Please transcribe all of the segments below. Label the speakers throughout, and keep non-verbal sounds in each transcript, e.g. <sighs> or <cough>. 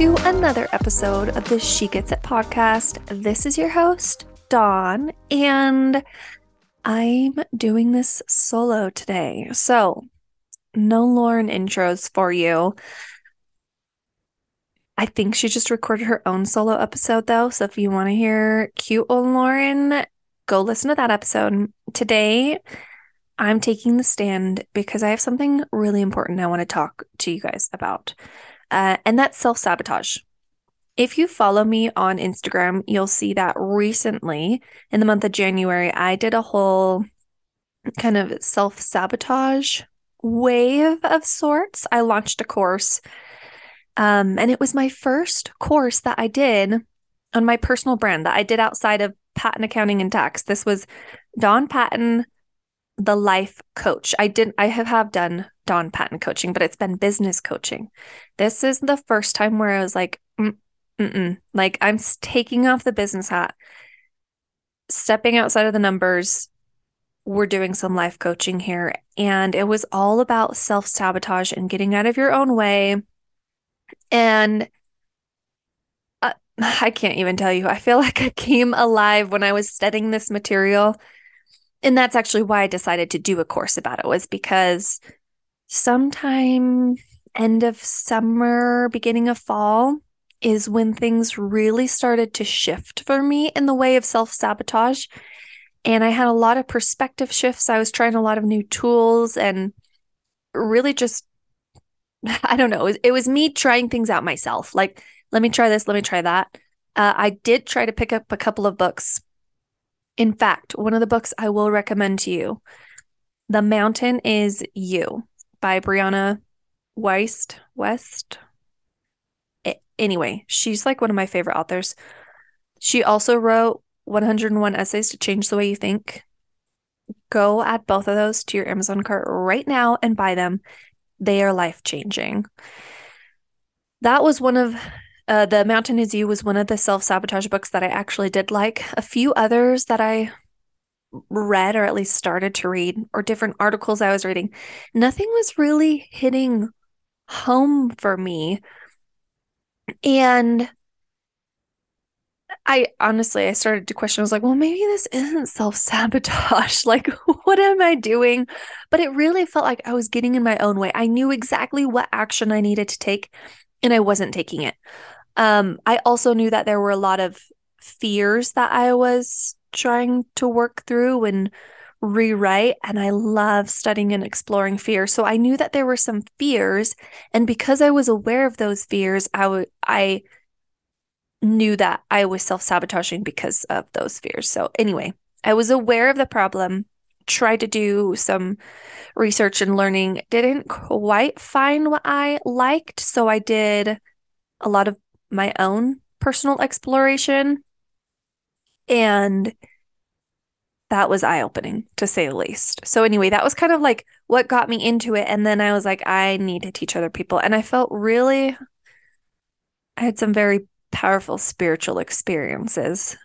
Speaker 1: to another episode of the She Gets It podcast. This is your host, Dawn, and I'm doing this solo today. So, no Lauren intros for you. I think she just recorded her own solo episode though. So if you want to hear cute old Lauren, go listen to that episode. Today, I'm taking the stand because I have something really important I want to talk to you guys about uh, and that's self sabotage. If you follow me on Instagram, you'll see that recently in the month of January, I did a whole kind of self sabotage wave of sorts. I launched a course, um, and it was my first course that I did on my personal brand that I did outside of Patton accounting and tax. This was Dawn Patton, the life coach. I didn't, I have, have done Dawn Patton coaching, but it's been business coaching. This is the first time where I was like, mm like I'm taking off the business hat, stepping outside of the numbers. We're doing some life coaching here. And it was all about self sabotage and getting out of your own way. And uh, <sighs> I can't even tell you. I feel <laughs> like I came alive when I was studying this material. And that's actually why I decided to do a course about it was because sometime end of summer, beginning of fall is when things really started to shift for me in the way of self sabotage. And I had a lot of perspective shifts. I was trying a lot of new tools and really just, <laughs> I don't know, it was, it was me trying things out myself. Like, let me try this, let me try that. Uh, I did try to pick up a couple of books. In fact, one of the books I will recommend to you The Mountain is You by Brianna Wiest West. Anyway, she's like one of my favorite authors. She also wrote 101 essays to change the way you think. Go add both of those to your Amazon cart right now and buy them. They are life changing. That was one of uh, the Mountain is You was one of the self sabotage books that I actually did like. A few others that I read or at least started to read or different articles I was reading, nothing was really hitting home for me. And I honestly, I started to question. I was like, well, maybe this isn't self sabotage. <laughs> like, what am I doing? But it really felt like I was getting in my own way. I knew exactly what action I needed to take, and I wasn't taking it. Um, I also knew that there were a lot of fears that I was trying to work through and rewrite and I love studying and exploring fear. So I knew that there were some fears and because I was aware of those fears, I would I knew that I was self-sabotaging because of those fears. So anyway, I was aware of the problem, tried to do some research and learning, didn't quite find what I liked, so I did a lot of my own personal exploration and that was eye opening to say the least. So, anyway, that was kind of like what got me into it. And then I was like, I need to teach other people. And I felt really, I had some very powerful spiritual experiences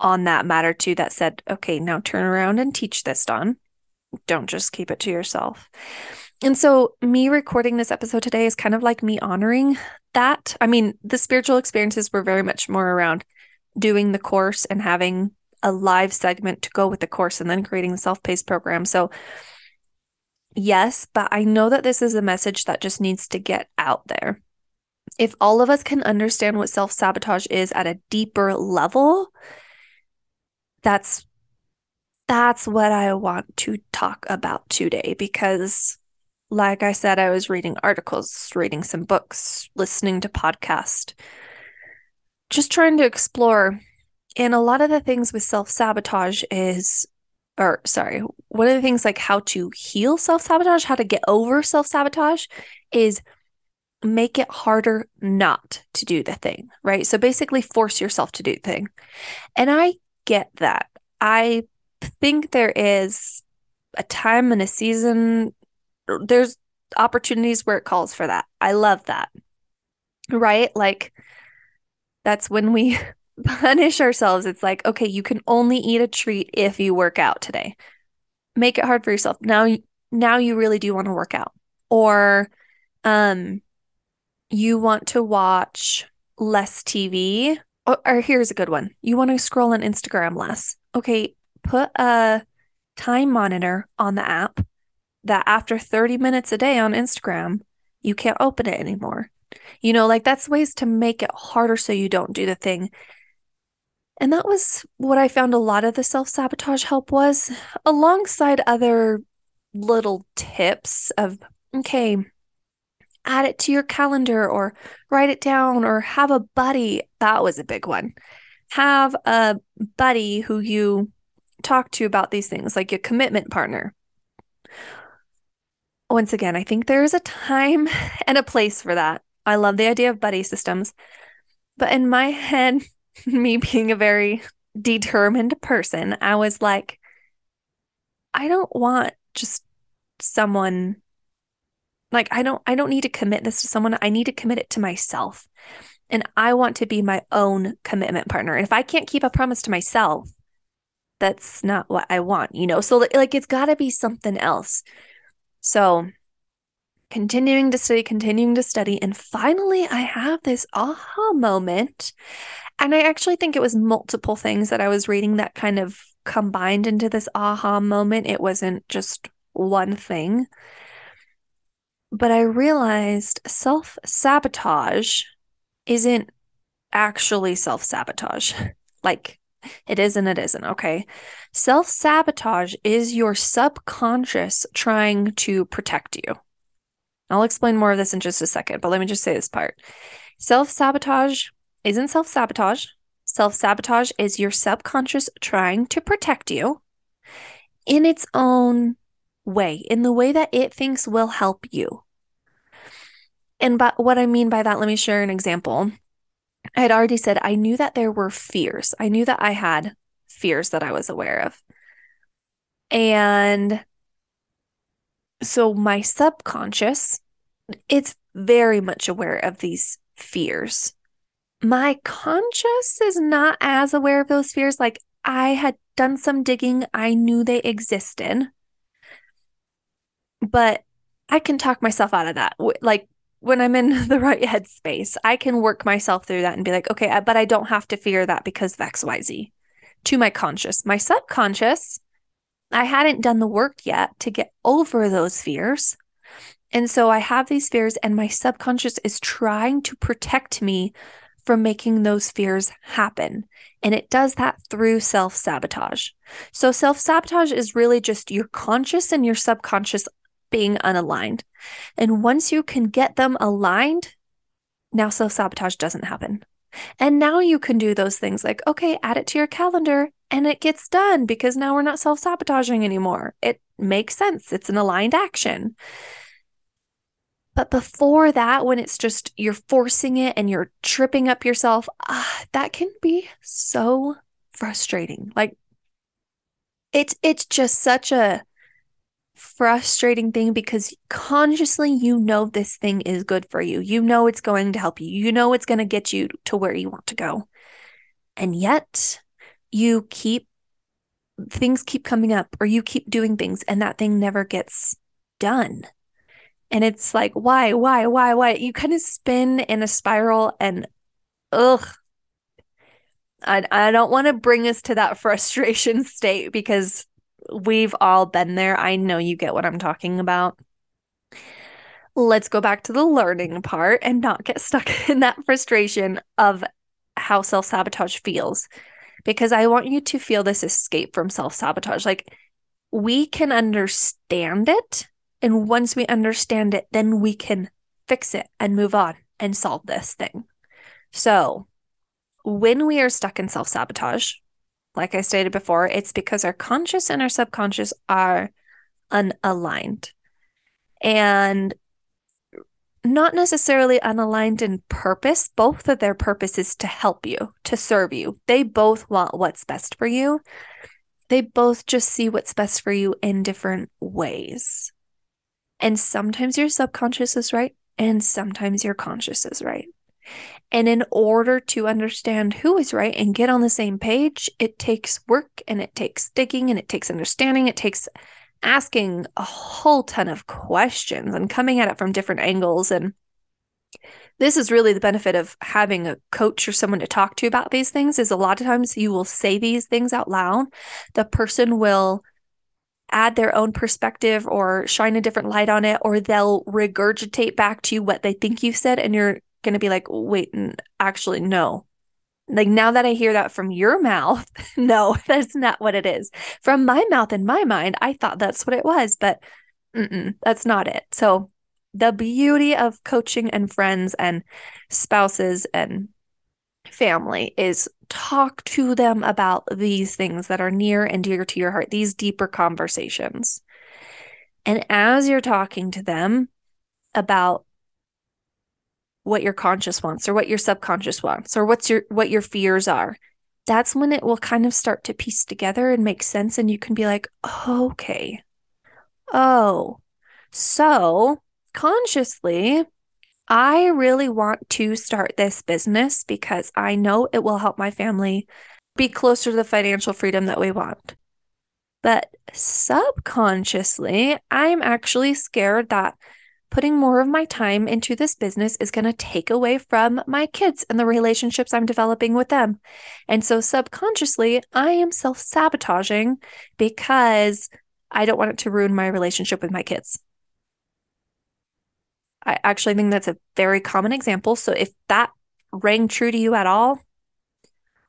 Speaker 1: on that matter too that said, okay, now turn around and teach this, Dawn. Don't just keep it to yourself. And so, me recording this episode today is kind of like me honoring that. I mean, the spiritual experiences were very much more around doing the course and having a live segment to go with the course and then creating the self-paced program. So yes, but I know that this is a message that just needs to get out there. If all of us can understand what self-sabotage is at a deeper level, that's that's what I want to talk about today because like I said I was reading articles, reading some books, listening to podcasts just trying to explore. And a lot of the things with self sabotage is, or sorry, one of the things like how to heal self sabotage, how to get over self sabotage is make it harder not to do the thing, right? So basically, force yourself to do the thing. And I get that. I think there is a time and a season, there's opportunities where it calls for that. I love that, right? Like, that's when we <laughs> punish ourselves. It's like, okay, you can only eat a treat if you work out today. Make it hard for yourself. Now now you really do want to work out. Or um you want to watch less TV. Or, oh, or here's a good one. You want to scroll on Instagram less. Okay, put a time monitor on the app that after 30 minutes a day on Instagram, you can't open it anymore. You know, like that's ways to make it harder so you don't do the thing. And that was what I found a lot of the self sabotage help was, alongside other little tips of, okay, add it to your calendar or write it down or have a buddy. That was a big one. Have a buddy who you talk to about these things, like a commitment partner. Once again, I think there is a time <laughs> and a place for that. I love the idea of buddy systems. But in my head, <laughs> me being a very determined person, I was like, I don't want just someone like I don't I don't need to commit this to someone. I need to commit it to myself. And I want to be my own commitment partner. And if I can't keep a promise to myself, that's not what I want, you know? So like it's got to be something else. So continuing to study, continuing to study. And finally, I have this aha moment. And I actually think it was multiple things that I was reading that kind of combined into this aha moment. It wasn't just one thing. But I realized self sabotage isn't actually self sabotage. <laughs> Like it is and it isn't, okay? Self sabotage is your subconscious trying to protect you. I'll explain more of this in just a second, but let me just say this part. Self sabotage isn't self sabotage. Self sabotage is your subconscious trying to protect you in its own way, in the way that it thinks will help you. And but what I mean by that, let me share an example. I had already said I knew that there were fears. I knew that I had fears that I was aware of. And so my subconscious, it's very much aware of these fears. My conscious is not as aware of those fears. Like I had done some digging, I knew they existed. But I can talk myself out of that. Like when I'm in <laughs> the right headspace, I can work myself through that and be like, okay, but I don't have to fear that because of XYZ to my conscious. My subconscious, I hadn't done the work yet to get over those fears. And so I have these fears, and my subconscious is trying to protect me from making those fears happen. And it does that through self sabotage. So, self sabotage is really just your conscious and your subconscious being unaligned. And once you can get them aligned, now self sabotage doesn't happen. And now you can do those things like, okay, add it to your calendar and it gets done because now we're not self sabotaging anymore. It makes sense. It's an aligned action. But before that, when it's just you're forcing it and you're tripping up yourself, ah, that can be so frustrating. Like it's it's just such a frustrating thing because consciously you know this thing is good for you. You know it's going to help you. You know it's going to get you to where you want to go. And yet you keep things keep coming up or you keep doing things and that thing never gets done. And it's like, why, why, why, why? You kind of spin in a spiral and ugh. I, I don't want to bring us to that <laughs> frustration state because we've all been there. I know you get what I'm talking about. Let's go back to the learning part and not get stuck <laughs> in that frustration of how self sabotage feels. Because I want you to feel this escape from self sabotage. Like we can understand it. And once we understand it, then we can fix it and move on and solve this thing. So, when we are stuck in self sabotage, like I stated before, it's because our conscious and our subconscious are unaligned. And not necessarily unaligned in purpose. Both of their purpose is to help you, to serve you. They both want what's best for you. They both just see what's best for you in different ways. And sometimes your subconscious is right, and sometimes your conscious is right. And in order to understand who is right and get on the same page, it takes work and it takes digging and it takes understanding. It takes asking a whole ton of questions and coming at it from different angles and this is really the benefit of having a coach or someone to talk to about these things is a lot of times you will say these things out loud the person will add their own perspective or shine a different light on it or they'll regurgitate back to you what they think you said and you're going to be like wait actually no. Like now that i hear that from your <laughs> mouth no <laughs> that's not what it is. From my mouth in my mind i thought that's what it was but that's not it. So the beauty of coaching and friends and spouses and family is talk to them about these things that are near and dear to your heart, these deeper conversations. And as you're talking to them about what your conscious wants or what your subconscious wants or what's your what your fears are, that's when it will kind of start to piece together and make sense and you can be like, "Okay. Oh. So, consciously, I really want to start this business because I know it will help my family be closer to the financial freedom that we want. But subconsciously, I'm actually scared that putting more of my time into this business is going to take away from my kids and the relationships I'm developing with them. And so subconsciously, I am self sabotaging because I don't want it to ruin my relationship with my kids. I actually think that's a very common example. So if that rang true to you at all,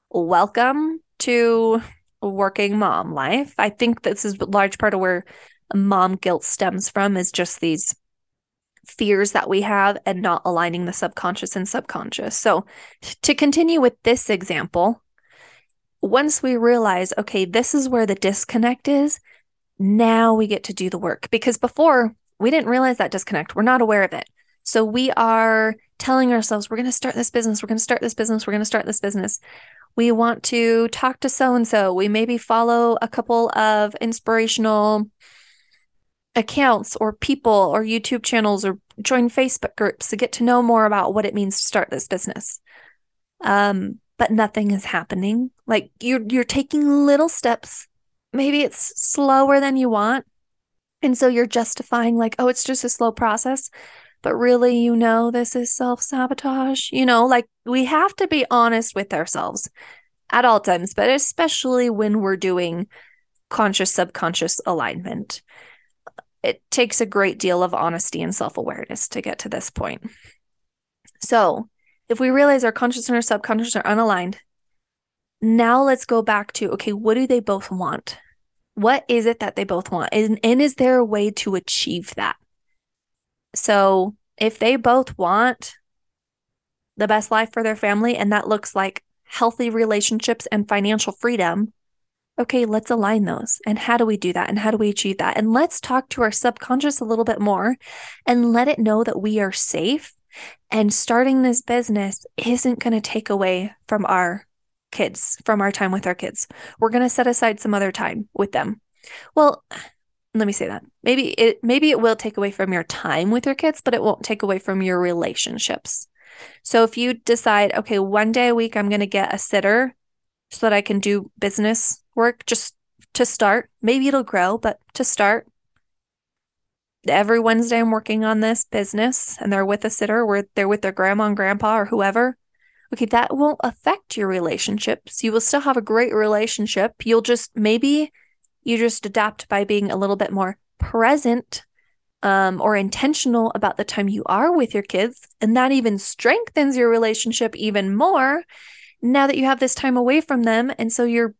Speaker 1: welcome to working mom life. I think this is a large part of where mom guilt stems from is just these fears that we have and not aligning the subconscious and subconscious. So to continue with this example, once we realize, okay, this is where the disconnect is, now we get to do the work because before we didn't realize that disconnect. We're not aware of it. So we are telling ourselves, we're going to start this business. We're going to start this business. We're going to start this business. We want to talk to so and so. We maybe follow a couple of inspirational accounts or people or YouTube channels or join Facebook groups to get to know more about what it means to start this business. Um, but nothing is happening. Like you're you're taking little steps. Maybe it's slower than you want, and so you're justifying, like, oh, it's just a slow process. But really, you know, this is self sabotage. You know, like we have to be honest with ourselves at all times, but especially when we're doing conscious subconscious alignment. It takes a great deal of honesty and self awareness to get to this point. So, if we realize our conscious and our subconscious are unaligned, now let's go back to okay, what do they both want? What is it that they both want? And, and is there a way to achieve that? So, if they both want the best life for their family and that looks like healthy relationships and financial freedom, okay, let's align those. And how do we do that? And how do we achieve that? And let's talk to our subconscious a little bit more and let it know that we are safe. And starting this business isn't going to take away from our kids from our time with our kids. We're going to set aside some other time with them. Well, let me say that. Maybe it maybe it will take away from your time with your kids, but it won't take away from your relationships. So if you decide, okay, one day a week I'm going to get a sitter so that I can do business work just to start. Maybe it'll grow, but to start every Wednesday I'm working on this business and they're with a sitter where they're with their grandma and grandpa or whoever okay, that won't affect your relationships. You will still have a great relationship. You'll just maybe you just adapt by being a little bit more present um, or intentional about the time you are with your kids. And that even strengthens your relationship even more now that you have this time away from them. And so you're, you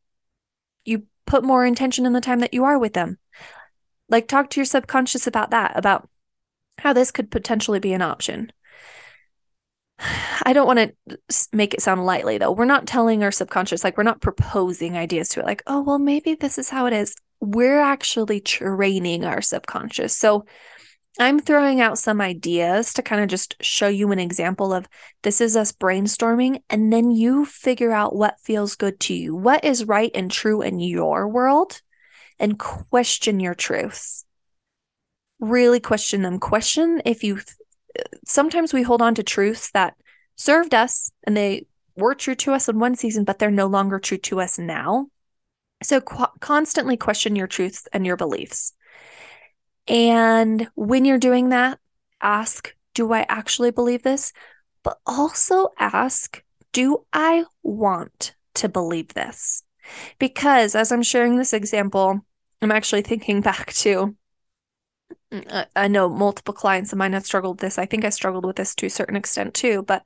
Speaker 1: put more intention in the time that you are with them. Like, talk to your subconscious about that, about how this could potentially be an option. <sighs> I don't want to make it sound lightly though. We're not telling our subconscious, like, we're not proposing ideas to it, like, oh, well, maybe this is how it is. We're actually training our subconscious. So I'm throwing out some ideas to kind of just show you an example of this is us brainstorming, and then you figure out what feels good to you, what is right and true in your world, and question your truths. Really question them. Question if you sometimes we hold on to truths that served us and they were true to us in one season, but they're no longer true to us now. So qu- constantly question your truths and your beliefs. And when you're doing that, ask, do I actually believe this? but also ask, do I want to believe this? Because as I'm sharing this example, I'm actually thinking <laughs> back to I know multiple clients of mine have struggled with this. I think I struggled with this to a certain extent too, but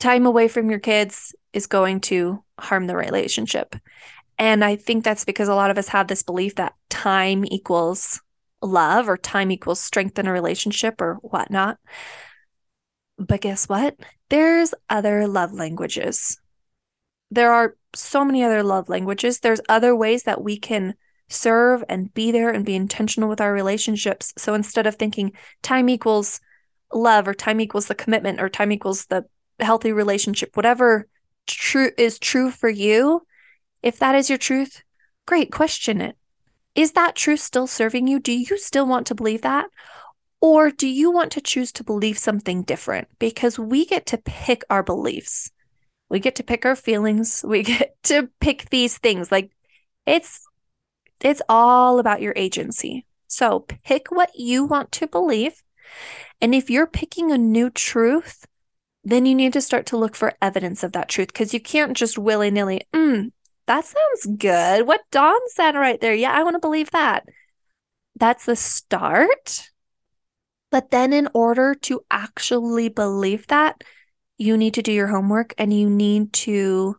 Speaker 1: time away from your kids is going to harm the relationship. And I think that's because a lot of us have this belief that time equals love or time equals strength in a relationship or whatnot. But guess what? There's other love languages. There are so many other love languages. There's other ways that we can serve and be there and be intentional with our relationships. So instead of thinking time equals love or time equals the commitment or time equals the healthy relationship, whatever true is true for you, if that is your truth, great, question it. Is that truth still serving you? Do you still want to believe that? Or do you want to choose to believe something different? Because we get to pick our beliefs. We get to pick our feelings. <laughs> We get to pick these things. Like it's it's all about your agency. So pick what you want to believe. And if you're picking a new truth, then you need to start to look for evidence of that truth because you can't just willy nilly, mm, that sounds good. What Dawn said right there. Yeah, I want to believe that. That's the start. But then, in order to actually believe that, you need to do your homework and you need to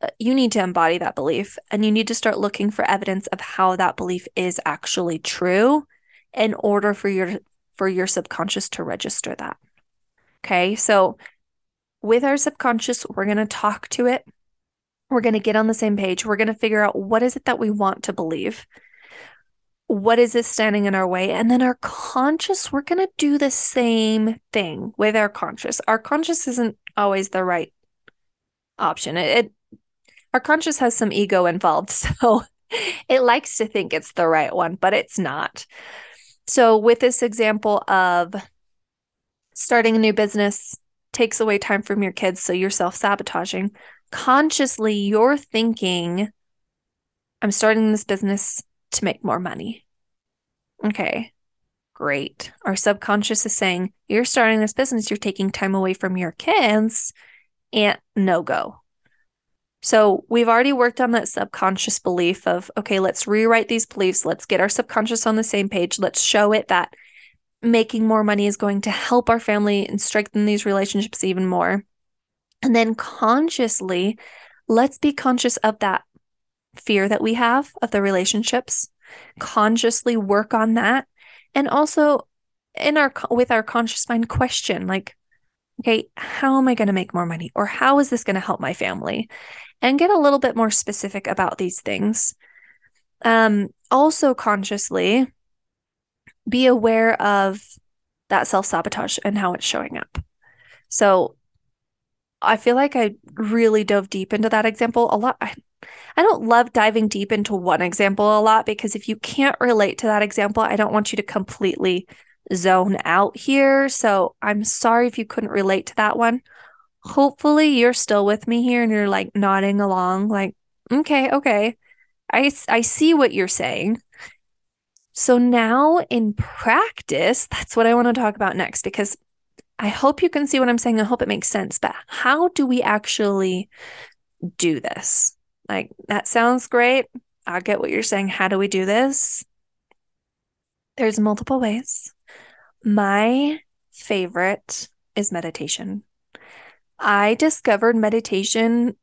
Speaker 1: uh, you need to embody that belief and you need to start looking for evidence of how that belief is actually true in order for your for your subconscious to register that okay so with our subconscious we're going to talk to it we're going to get on the same page. We're going to figure out what is it that we want to believe? What is it standing in our way? And then our conscious, we're going to do the same thing with our conscious. Our conscious isn't always the right option. It, it our conscious has some ego involved, <laughs> so it likes to think it's the right one, but it's not. So with this example of starting a new business takes away time from your kids, so you're self-sabotaging consciously you're thinking, I'm starting this business to make more money. Okay, great. Our subconscious is saying, You're starting this business, you're taking time away from your kids, and no go. So we've already worked on that subconscious belief of, okay, let's rewrite these beliefs. Let's get our subconscious on the same page. Let's show it that making more money is going to help our family and strengthen these relationships even more. And then consciously, let's be conscious of that fear that we have of the relationships, consciously work on that. And also in our with our conscious mind question like okay, how am I going to make more money or how is this going to help my family? And get a little bit more specific about these things. Um also consciously be aware of that self-sabotage and how it's showing up. So I feel like I really dove deep into that example a lot. I, I don't love diving deep into one example a lot because if you can't relate to that example, I don't want you to completely zone out here. So I'm sorry if you couldn't relate to that one. Hopefully, you're still with me here and you're like nodding along, like, okay, okay. I, I see what you're saying. So now in practice, that's what I want to talk about next because I hope you can see what I'm saying. I hope it makes sense. But how do we actually do this? Like, that sounds great. I get what you're saying. How do we do this? There's multiple ways. My favorite is meditation. I discovered meditation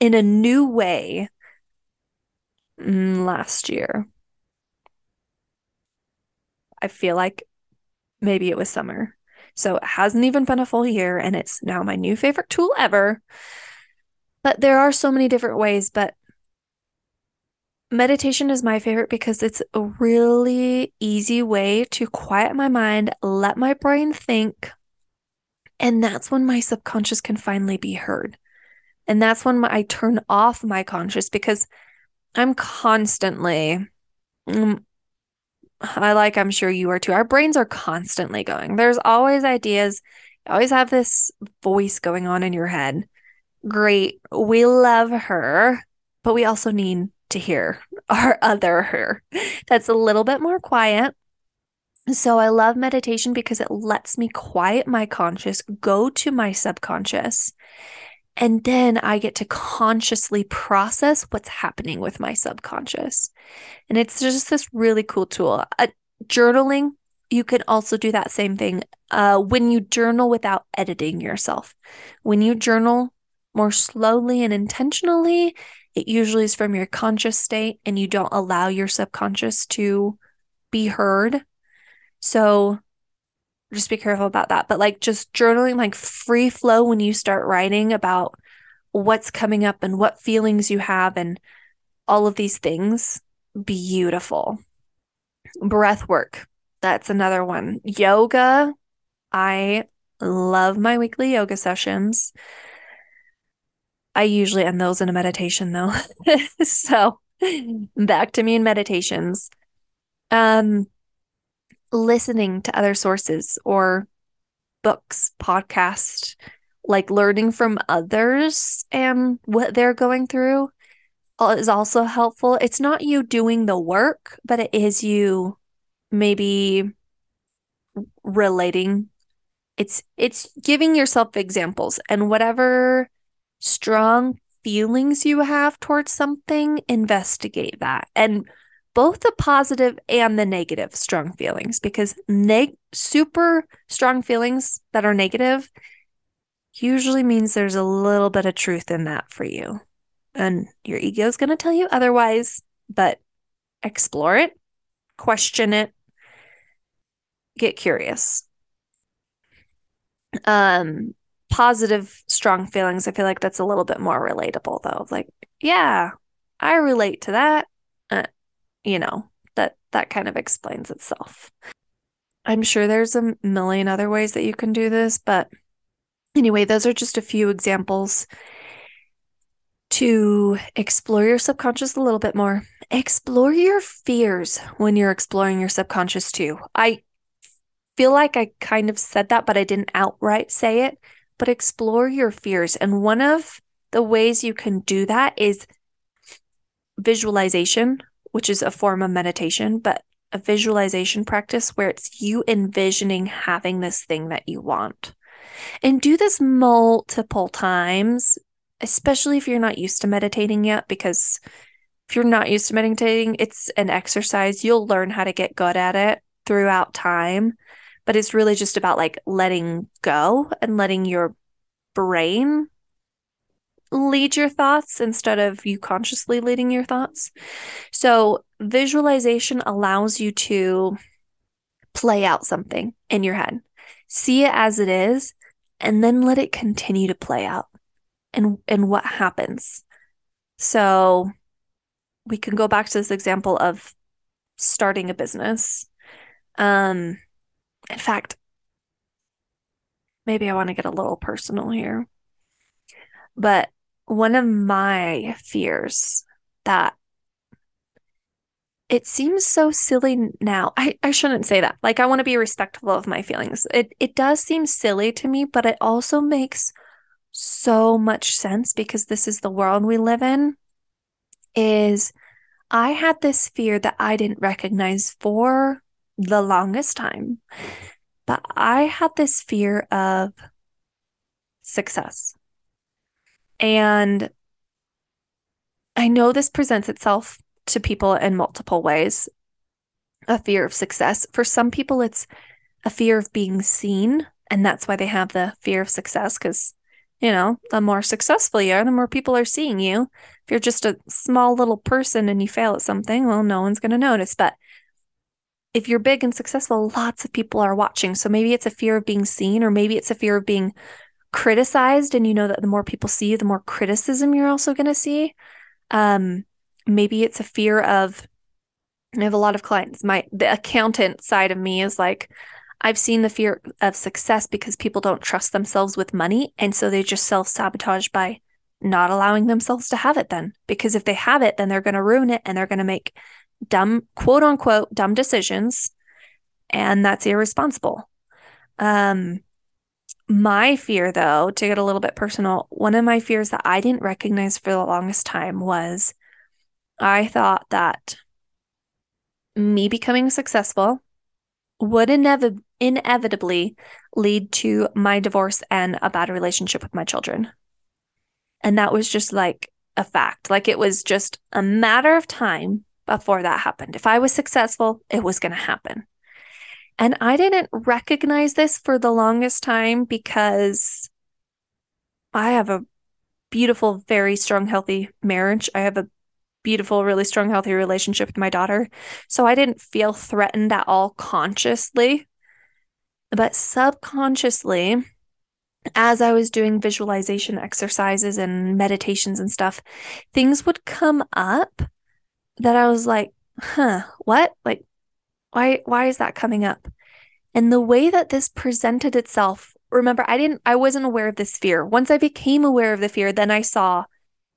Speaker 1: in a new way mm, last year. I feel like maybe it was summer. So it hasn't even been a full year, and it's now my new favorite tool ever. But there are so many different ways, but meditation is my favorite because it's a really easy way to quiet my mind, let my brain think. And that's when my subconscious can finally be heard. And that's when my, I turn off my conscious because I'm constantly mm, I like, I'm sure you are too. Our brains are constantly going. There's always ideas. You always have this voice going on in your head. Great. We love her, but we also need to hear <laughs> our other her that's a little bit more quiet. So I love meditation because it lets me quiet my conscious, go to my subconscious, and then I get to consciously process what's happening with my subconscious. And it's just this really cool tool. Uh, journaling, you can also do that same thing uh, when you journal without editing yourself. When you journal more slowly and intentionally, it usually is from your conscious state and you don't allow your subconscious to be heard so just be careful about that. But like just journaling, like free flow when you start writing about what's coming up and what feelings you have and all of these things, beautiful. Breath work. That's another one. Yoga. I love my weekly yoga sessions. I usually end those in a meditation though. <laughs> so back to me in meditations. Um listening to other sources or books, podcasts, like learning from others and what they're going through uh, is also helpful. It's not you doing the work, but it is you maybe relating. It's it's giving yourself examples and whatever strong feelings you have towards something, investigate that. And both the positive and the negative strong feelings because neg- super strong feelings that are negative usually means there's a little bit of truth in that for you. And your ego is going to tell you otherwise, but explore it, question it, get curious. Um positive strong feelings, I feel like that's a little bit more relatable though. Like, yeah, I relate to that. You know, that that kind of explains itself. I'm sure there's a million other ways that you can do this, but anyway, those are just a few examples to explore your subconscious a little bit more. Explore your fears when you're exploring your subconscious too. I feel like I kind of said that, but I didn't outright say it. But explore your fears. And one of the ways you can do that is visualization which is a form of meditation, but a visualization practice where it's you envisioning having this thing that you want. And do this multiple times, especially if you're not used to meditating yet, because if you're not used to meditating, it's an exercise. You'll learn how to get good at it throughout time. But it's really just about like letting go and letting your brain lead your thoughts instead of you consciously leading your thoughts. So, visualization allows you to play out something in your head, see it as it is, and then let it continue to play out and, and what happens. So, we can go back to this example of starting a business. Um, in fact, maybe I want to get a little personal here. But one of my fears that it seems so silly now. I, I shouldn't say that. Like I want to be respectful of my feelings. It it does seem silly to me, but it also makes so much sense because this is the world we live in. Is I had this fear that I didn't recognize for the longest time. But I had this fear of success. And I know this presents itself to people in multiple ways a fear of success. For some people, it's a fear of being seen. And that's why they have the fear of success because, you know, the more successful you are, the more people are seeing you. If you're just a small little person and you fail at something, well, no one's going to notice. But if you're big and successful, lots of people are watching. So maybe it's a fear of being seen, or maybe it's a fear of being criticized and you know that the more people see you the more criticism you're also going to see. Um maybe it's a fear of i have a lot of clients. My the accountant side of me is like i've seen the fear of success because people don't trust themselves with money and so they just self-sabotage by not allowing themselves to have it then. Because if they have it then they're going to ruin it and they're going to make dumb quote unquote dumb decisions and that's irresponsible. Um my fear, though, to get a little bit personal, one of my fears that I didn't recognize for the longest time was I thought that me becoming successful would inev- inevitably lead to my divorce and a bad relationship with my children. And that was just like a fact. Like it was just a matter of time before that happened. If I was successful, it was going to happen. And I didn't recognize this for the longest time because I have a beautiful, very strong, healthy marriage. I have a beautiful, really strong, healthy relationship with my daughter. So I didn't feel threatened at all consciously. But subconsciously, as I was doing visualization exercises and meditations and stuff, things would come up that I was like, huh, what? Like, why why is that coming up? And the way that this presented itself, remember, I didn't I wasn't aware of this fear. Once I became aware of the fear, then I saw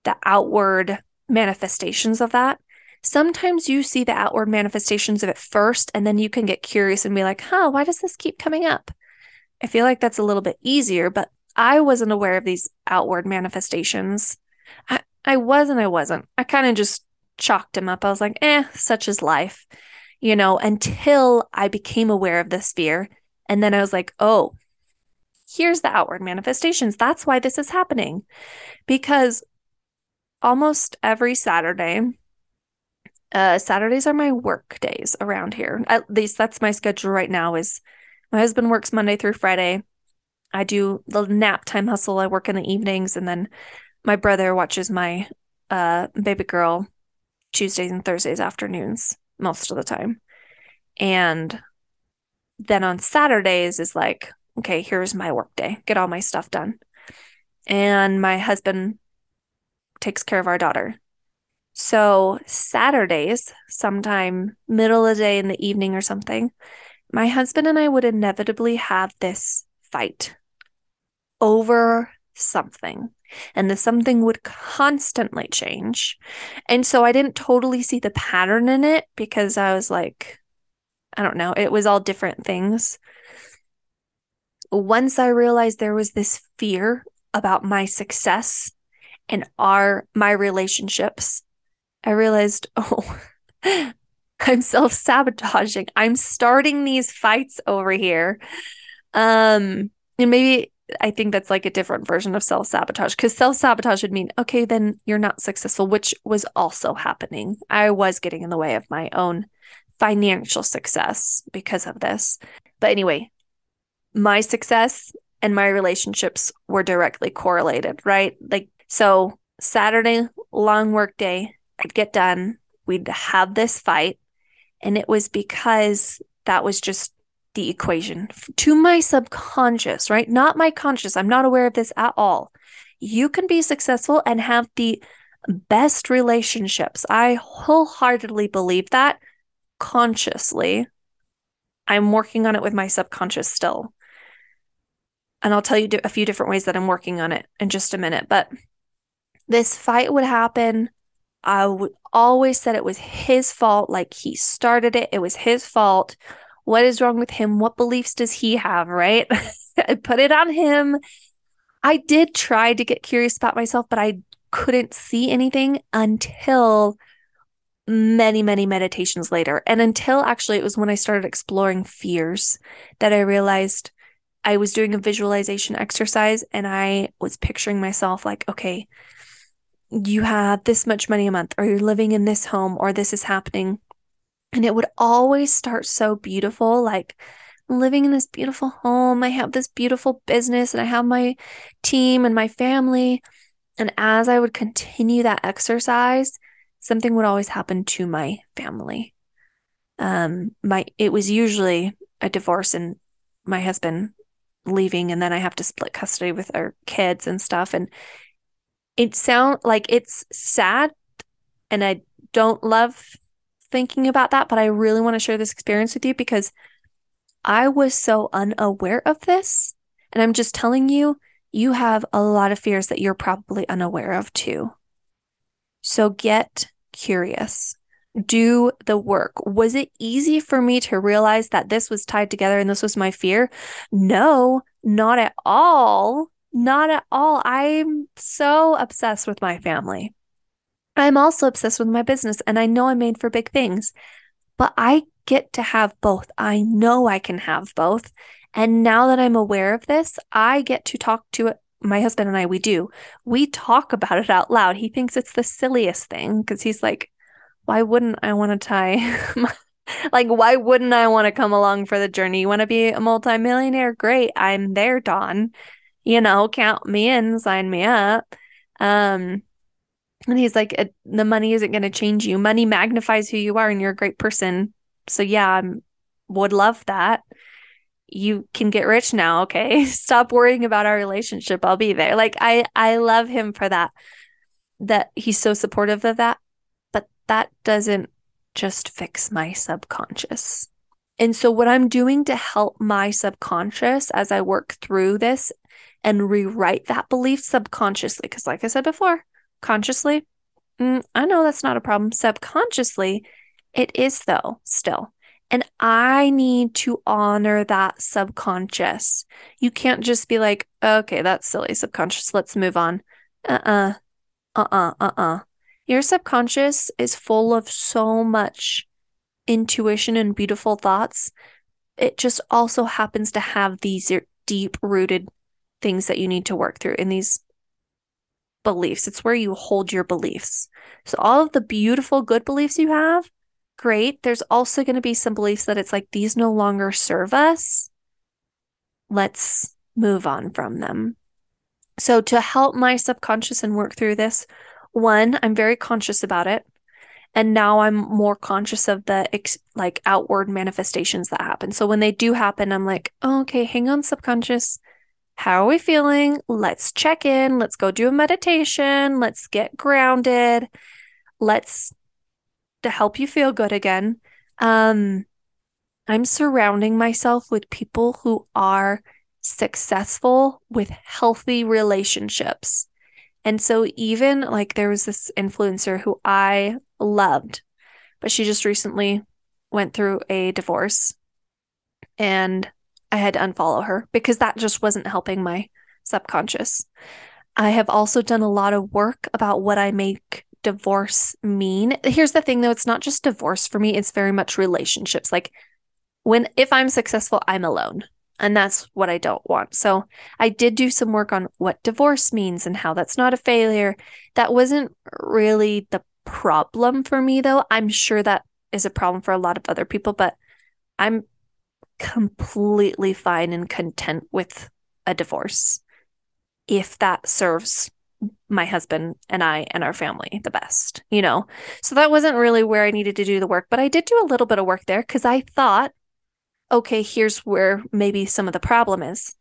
Speaker 1: the outward manifestations of that. Sometimes you see the outward manifestations of it first, and then you can get curious and be like, huh, why does this keep coming up? I feel like that's a little bit easier, but I wasn't aware of these outward manifestations. I, I was and I wasn't. I kind of just chalked them up. I was like, eh, such is life, you know, until I became aware of this fear. And then I was like, oh, here's the outward manifestations. That's why this is happening. Because almost every Saturday, uh, Saturdays are my work days around here. At least that's my schedule right now is my husband works Monday through Friday. I do the nap time hustle. I work in the evenings and then my brother watches my uh, baby girl Tuesdays and Thursdays afternoons most of the time. And then on Saturdays is like, okay, here's my work day, get all my stuff done. And my husband takes care of our daughter. So Saturdays, sometime middle of the day in the evening or something, my husband and I would inevitably have this fight over something. And the something would constantly change. And so I didn't totally see the pattern in it because I was like, I don't know, it was all different things. Once I realized there was this fear about my success and our my relationships, I realized, <laughs> oh, I'm self-sabotaging. I'm starting these fights over here. Um and maybe I think that's like a different version of self sabotage because self sabotage would mean, okay, then you're not successful, which was also happening. I was getting in the way of my own financial success because of this. But anyway, my success and my relationships were directly correlated, right? Like, so Saturday, long work day, I'd get done, we'd have this fight. And it was because that was just the equation to my subconscious, right? Not my conscious. I'm not aware of this at all. You can be successful and have the best relationships. I wholeheartedly believe that consciously. I'm working on it with my subconscious still. And I'll tell you a few different ways that I'm working on it in just a minute. But this fight would happen. I would always said it was his fault, like he started it. It was his fault. What is wrong with him? What beliefs does he have? Right. <laughs> I put it on him. I did try to get curious about myself, but I couldn't see anything until many, many meditations later. And until actually it was when I started exploring fears that I realized I was doing a visualization exercise and I was picturing myself like, okay, you have this much money a month, or you're living in this home, or this is happening. And it would always start so beautiful, like living in this beautiful home. I have this beautiful business and I have my team and my family. And as I would continue that exercise, something would always happen to my family. Um, my it was usually a divorce and my husband leaving, and then I have to split custody with our kids and stuff. And it sound like it's sad, and I don't love thinking about that, but I really want to share this experience with you because I was so unaware of this. And I'm just telling you, you have a lot of fears that you're probably unaware of too. So get curious. Do the work. Was it easy for me to realize that this was tied together and this was my fear? No, not at all. Not at all. I'm so obsessed with my family. I'm also obsessed with my business and I know I'm made for big things, but I get to have both. I know I can have both. And now that I'm aware of this, I get to talk to it. My husband and I, we do. We talk about it out loud. He thinks it's the silliest thing because he's like, why wouldn't I want to tie <laughs> like why wouldn't I want to come along for the journey? You want to be a multimillionaire? Great. I'm there, Dawn You know, count me in, sign me up. Um and he's like the money isn't going to change you. Money magnifies who you are and you're a great person. So yeah, I would love that. You can get rich now, okay? <laughs> Stop worrying about our relationship. I'll be there. Like I I love him for that. That he's so supportive of that but that doesn't just fix my subconscious. And so, what I'm doing to help my subconscious as I work through this and rewrite that belief subconsciously, because, like I said before, consciously, mm, I know that's not a problem. Subconsciously, it is, though, still. And I need to honor that subconscious. You can't just be like, okay, that's silly, subconscious. Let's move on. Uh uh-uh. uh. Uh uh. Uh uh. Your subconscious is full of so much intuition and beautiful thoughts. It just also happens to have these deep rooted things that you need to work through in these beliefs. It's where you hold your beliefs. So, all of the beautiful, good beliefs you have, great. There's also going to be some beliefs that it's like these no longer serve us. Let's move on from them. So, to help my subconscious and work through this, one, I'm very conscious about it. And now I'm more conscious of the ex- like outward manifestations that happen. So when they do happen, I'm like, oh, okay, hang on, subconscious. How are we feeling? Let's check in. Let's go do a meditation. Let's get grounded. Let's to help you feel good again. Um, I'm surrounding myself with people who are successful with healthy relationships. And so, even like there was this influencer who I loved, but she just recently went through a divorce and I had to unfollow her because that just wasn't helping my subconscious. I have also done a lot of work about what I make divorce mean. Here's the thing though, it's not just divorce for me, it's very much relationships. Like when if I'm successful, I'm alone. And that's what I don't want. So I did do some work on what divorce means and how that's not a failure. That wasn't really the problem for me, though. I'm sure that is a problem for a lot of other people, but I'm completely fine and content with a divorce if that serves my husband and I and our family the best, you know? So that wasn't really where I needed to do the work, but I did do a little bit of work there because I thought okay, here's where maybe some of the problem is.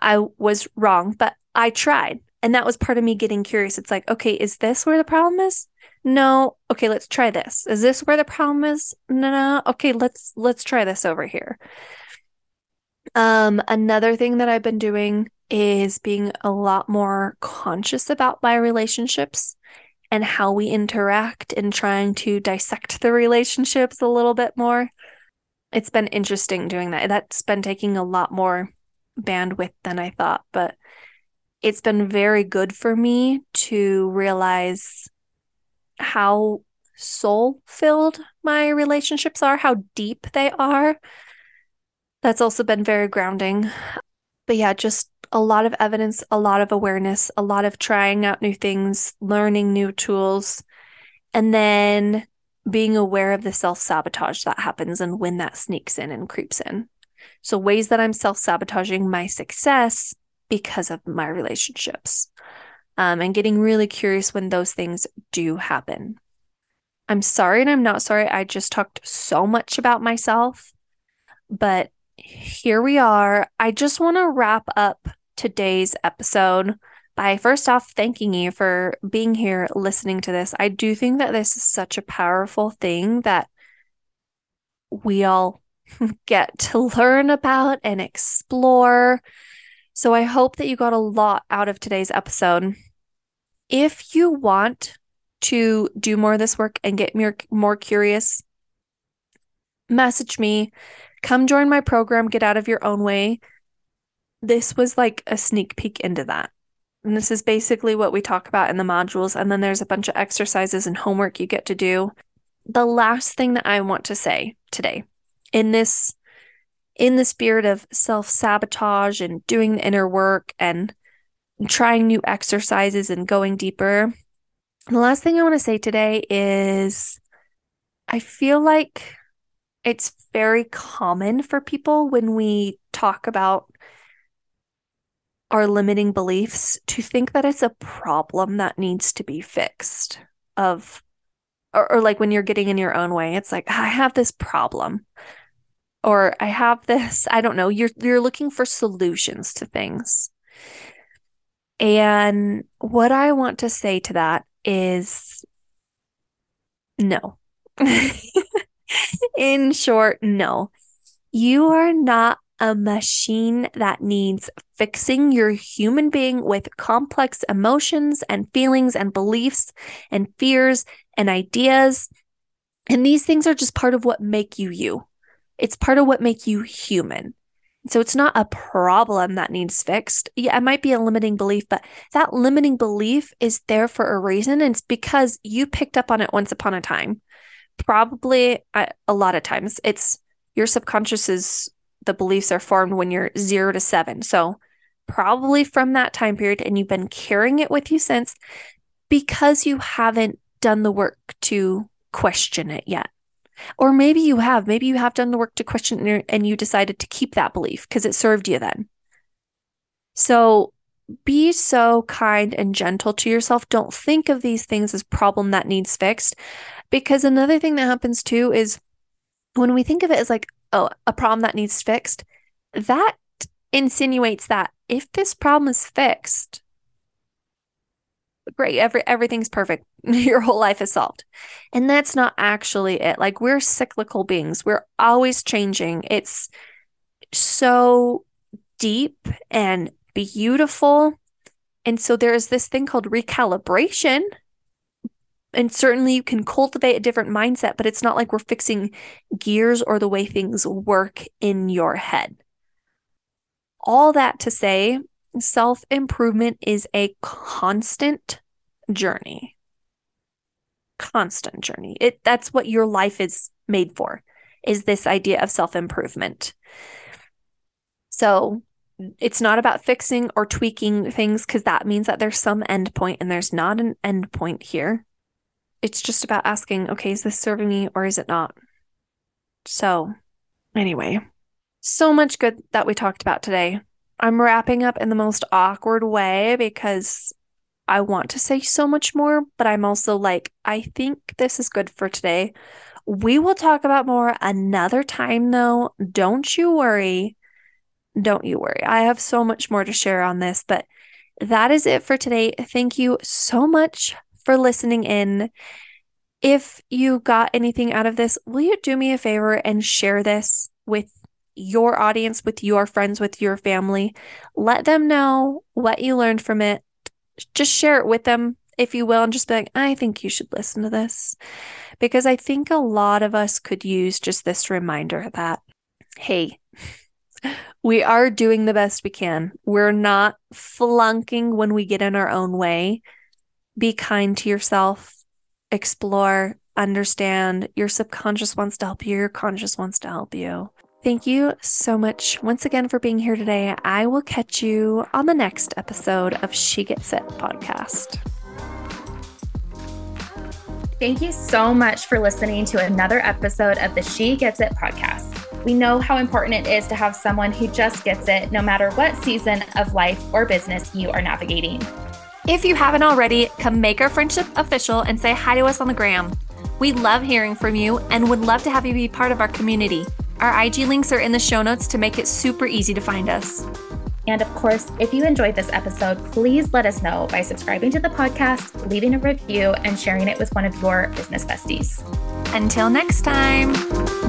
Speaker 1: I was wrong, but I tried. And that was part of me getting curious. It's like, okay, is this where the problem is? No. Okay, let's try this. Is this where the problem is? No, no. Okay, let's let's try this over here. Um another thing that I've been doing is being a lot more conscious about my relationships and how we interact and trying to dissect the relationships a little bit more it's been interesting doing that. That's been taking a lot more bandwidth than I thought, but it's been very good for me to realize how soul filled my relationships are, how deep they are. That's also been very grounding. But yeah, just a lot of evidence, a lot of awareness, a lot of trying out new things, learning new tools, and then being aware of the self sabotage that happens and when that sneaks in and creeps in. So, ways that I'm self sabotaging my success because of my relationships, um, and getting really curious when those things do happen. I'm sorry and I'm not sorry. I just talked so much about myself, but here we are. I just want to wrap up today's episode by first off thanking you for being here listening to this. I do think that this is such a powerful thing that we all <laughs> get to learn about and explore. So I hope that you got a lot out of today's episode. If you want to do more of this work and get more, more curious, message me. Come join my program, Get Out of Your Own Way. This was like a sneak peek into that. And this is basically what we talk about in the modules. And then there's a bunch of exercises and homework you get to do. The last thing that I want to say today in this in the spirit of self-sabotage and doing the inner work and trying new exercises and going deeper. The last thing I want to say today is I feel like it's very common for people when we talk about our limiting beliefs to think that it's a problem that needs to be fixed of or, or like when you're getting in your own way it's like i have this problem or i have this i don't know you're you're looking for solutions to things and what i want to say to that is no <laughs> in short no you are not a machine that needs fixing. You're human being with complex emotions and feelings and beliefs and fears and ideas. And these things are just part of what make you you. It's part of what make you human. So it's not a problem that needs fixed. Yeah, it might be a limiting belief, but that limiting belief is there for a reason. And it's because you picked up on it once upon a time. Probably a, a lot of times it's your subconscious is the beliefs are formed when you're zero to seven. So, probably from that time period, and you've been carrying it with you since because you haven't done the work to question it yet. Or maybe you have, maybe you have done the work to question and you decided to keep that belief because it served you then. So, be so kind and gentle to yourself. Don't think of these things as problem that needs fixed because another thing that happens too is when we think of it as like oh, a problem that needs fixed, that insinuates that if this problem is fixed, great, every everything's perfect. <laughs> Your whole life is solved. And that's not actually it. Like we're cyclical beings. We're always changing. It's so deep and beautiful. And so there is this thing called recalibration and certainly you can cultivate a different mindset, but it's not like we're fixing gears or the way things work in your head. All that to say, self improvement is a constant journey. Constant journey. It that's what your life is made for. Is this idea of self improvement. So, it's not about fixing or tweaking things because that means that there's some end point and there's not an end point here it's just about asking, okay, is this serving me or is it not? So, anyway, so much good that we talked about today. I'm wrapping up in the most awkward way because I want to say so much more, but I'm also like, I think this is good for today. We will talk about more another time, though. Don't you worry. Don't you worry. I have so much more to share on this, but that is it for today. Thank you so much for listening in. If you got anything out of this, will you do me a favor and share this with your audience, with your friends, with your family? Let them know what you learned from it. Just share it with them, if you will, and just be like, I think you should listen to this. Because I think a lot of us could use just this reminder that, hey, <laughs> we are doing the best we can. We're not flunking when we get in our own way be kind to yourself, explore, understand. Your subconscious wants to help you, your conscious wants to help you. Thank you so much once again for being here today. I will catch you on the next episode of She Gets It podcast.
Speaker 2: Thank you so much for listening to another episode of the She Gets It podcast. We know how important it is to have someone who just gets it no matter what season of life or business you are navigating.
Speaker 1: If you haven't already, come make our friendship official and say hi to us on the gram. We love hearing from you and would love to have you be part of our community. Our IG links are in the show notes to make it super easy to find us.
Speaker 2: And of course, if you enjoyed this episode, please let us know by subscribing to the podcast, leaving a review, and sharing it with one of your business besties.
Speaker 1: Until next time.